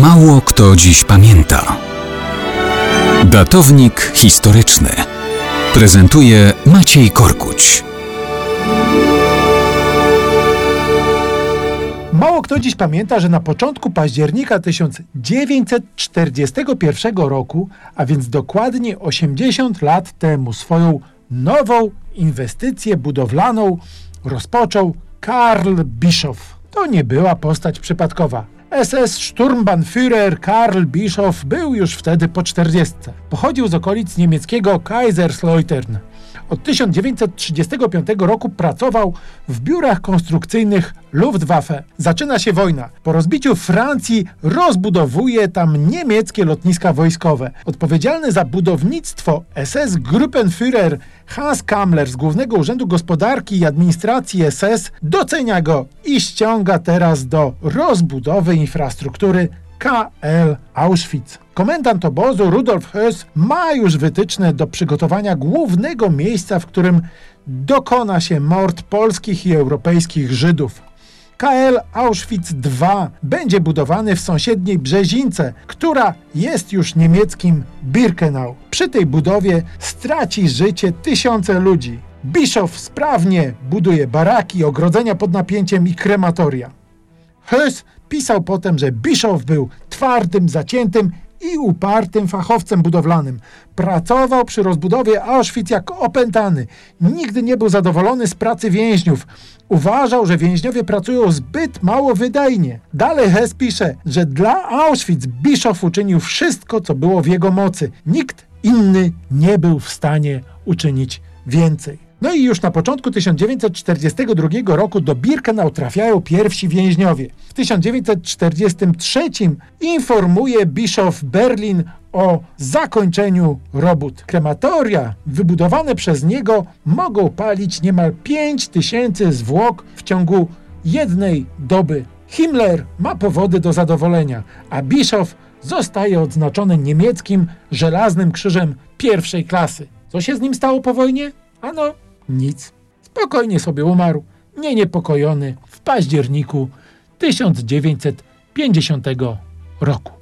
Mało kto dziś pamięta. Datownik historyczny prezentuje Maciej Korkuć. Mało kto dziś pamięta, że na początku października 1941 roku, a więc dokładnie 80 lat temu, swoją nową inwestycję budowlaną rozpoczął Karl Bischoff. To nie była postać przypadkowa. SS Sturmbannführer Karl Bischoff był już wtedy po 40. Pochodził z okolic niemieckiego Kaiserslautern. Od 1935 roku pracował w biurach konstrukcyjnych Luftwaffe. Zaczyna się wojna. Po rozbiciu Francji rozbudowuje tam niemieckie lotniska wojskowe. Odpowiedzialny za budownictwo SS Gruppenführer Hans Kammler z Głównego Urzędu Gospodarki i Administracji SS docenia go i ściąga teraz do rozbudowy infrastruktury KL Auschwitz. Komendant obozu Rudolf Höss ma już wytyczne do przygotowania głównego miejsca, w którym dokona się mord polskich i europejskich Żydów. KL Auschwitz II będzie budowany w sąsiedniej Brzezince, która jest już niemieckim Birkenau. Przy tej budowie straci życie tysiące ludzi. Bischof sprawnie buduje baraki, ogrodzenia pod napięciem i krematoria. Höss pisał potem, że Bischof był twardym, zaciętym i upartym fachowcem budowlanym. Pracował przy rozbudowie Auschwitz jak opętany. Nigdy nie był zadowolony z pracy więźniów. Uważał, że więźniowie pracują zbyt mało wydajnie. Dalej Hess pisze, że dla Auschwitz Bischof uczynił wszystko, co było w jego mocy. Nikt inny nie był w stanie uczynić więcej. No i już na początku 1942 roku do Birkenau trafiają pierwsi więźniowie. W 1943 informuje Bischof Berlin o zakończeniu robót. Krematoria wybudowane przez niego mogą palić niemal 5 tysięcy zwłok w ciągu jednej doby. Himmler ma powody do zadowolenia, a Bischof zostaje odznaczony niemieckim żelaznym krzyżem pierwszej klasy. Co się z nim stało po wojnie? Ano, nic. Spokojnie sobie umarł, nie niepokojony, w październiku 1950 roku.